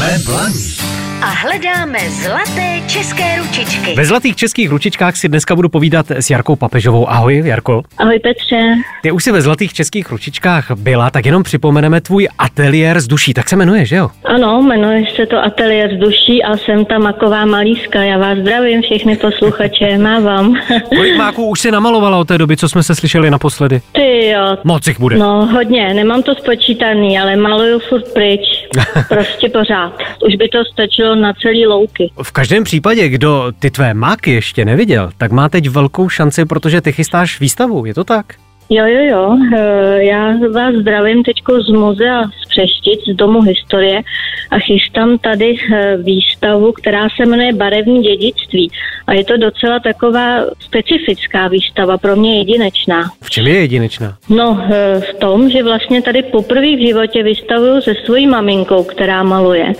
Jsme blaní a hledáme zlaté české ručičky. Ve zlatých českých ručičkách si dneska budu povídat s Jarkou Papežovou. Ahoj, Jarko. Ahoj Petře. Ty už si ve zlatých českých ručičkách byla, tak jenom připomeneme tvůj ateliér z duší. Tak se jmenuje, že jo? Ano, jmenuje se to Ateliér z duší a jsem ta maková malíska. Já vás zdravím, všechny posluchače, mávám. Kolik máků už si namalovala od té doby, co jsme se slyšeli naposledy? Ty jo. Moc jich bude. No hodně, nemám to spočítaný, ale maluju furt pryč. Prostě pořád. Už by to stačilo na celý louky. V každém případě, kdo ty tvé máky ještě neviděl, tak má teď velkou šanci, protože ty chystáš výstavu, je to tak? Jo, jo, jo. Eh, já vás zdravím teď z muzea z Přeštic, z Domu historie a chystám tady eh, výstavu, která se jmenuje Barevní dědictví. A je to docela taková specifická výstava, pro mě jedinečná. V čem je jedinečná? No, eh, v tom, že vlastně tady poprvé v životě vystavuju se svojí maminkou, která maluje.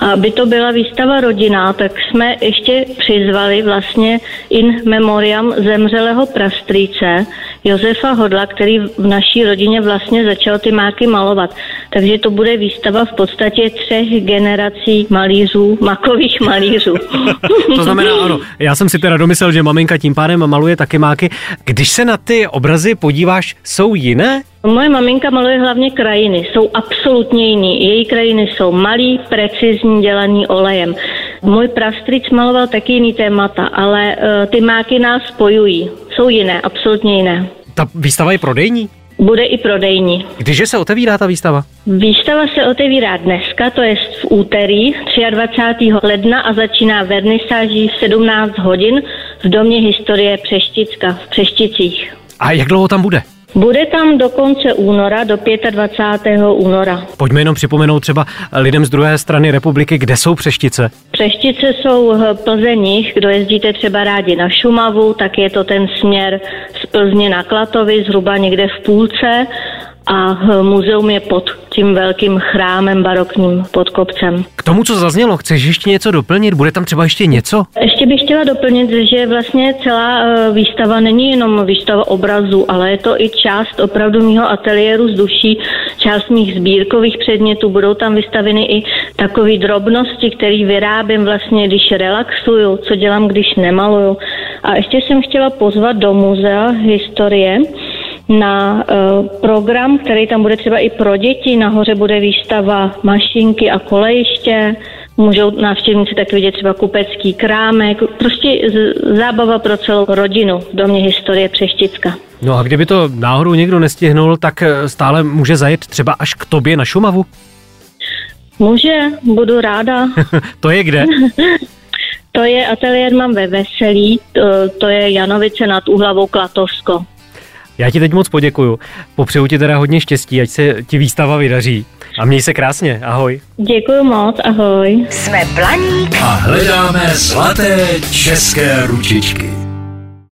Aby to byla výstava rodina, tak jsme ještě přizvali vlastně in memoriam zemřelého prastrýce Josefa Hodla, který v naší rodině vlastně začal ty máky malovat. Takže to bude výstava v podstatě třech generací malířů, makových malířů. to znamená, ano, já jsem si teda domyslel, že maminka tím pádem maluje taky máky. Když se na ty obrazy podíváš, jsou jiné? Moje maminka maluje hlavně krajiny, jsou absolutně jiný. Její krajiny jsou malý, precizní, dělaný olejem. Můj prastric maloval taky jiný témata, ale uh, ty máky nás spojují. Jsou jiné, absolutně jiné. Ta výstava je prodejní? Bude i prodejní. Když se otevírá ta výstava? Výstava se otevírá dneska, to je v úterý 23. ledna a začíná vernisáží v 17 hodin v Domě historie Přešticka v Přešticích. A jak dlouho tam bude? Bude tam do konce února, do 25. února. Pojďme jenom připomenout třeba lidem z druhé strany republiky, kde jsou Přeštice. Přeštice jsou v Plzeních, kdo jezdíte třeba rádi na Šumavu, tak je to ten směr z Plzně na Klatovi, zhruba někde v půlce a muzeum je pod tím velkým chrámem barokním pod kopcem. K tomu, co zaznělo, chceš ještě něco doplnit? Bude tam třeba ještě něco? Ještě bych chtěla doplnit, že vlastně celá e, výstava není jenom výstava obrazů, ale je to i část opravdu mého ateliéru z duší, část mých sbírkových předmětů. Budou tam vystaveny i takové drobnosti, které vyrábím vlastně, když relaxuju, co dělám, když nemaluju. A ještě jsem chtěla pozvat do muzea historie, na uh, program, který tam bude třeba i pro děti. Nahoře bude výstava mašinky a kolejiště. Můžou návštěvníci tak vidět třeba kupecký krámek, prostě zábava pro celou rodinu v domě historie Přešticka. No a kdyby to náhodou někdo nestihnul, tak eh, stále může zajet třeba až k tobě na Šumavu? Může, budu ráda. to je kde? to je ateliér mám ve Veselí, to, to je Janovice nad Uhlavou Klatovsko. Já ti teď moc poděkuju. Popřeju ti teda hodně štěstí, ať se ti výstava vydaří. A měj se krásně, ahoj. Děkuji moc, ahoj. Jsme Blaník a hledáme zlaté české ručičky.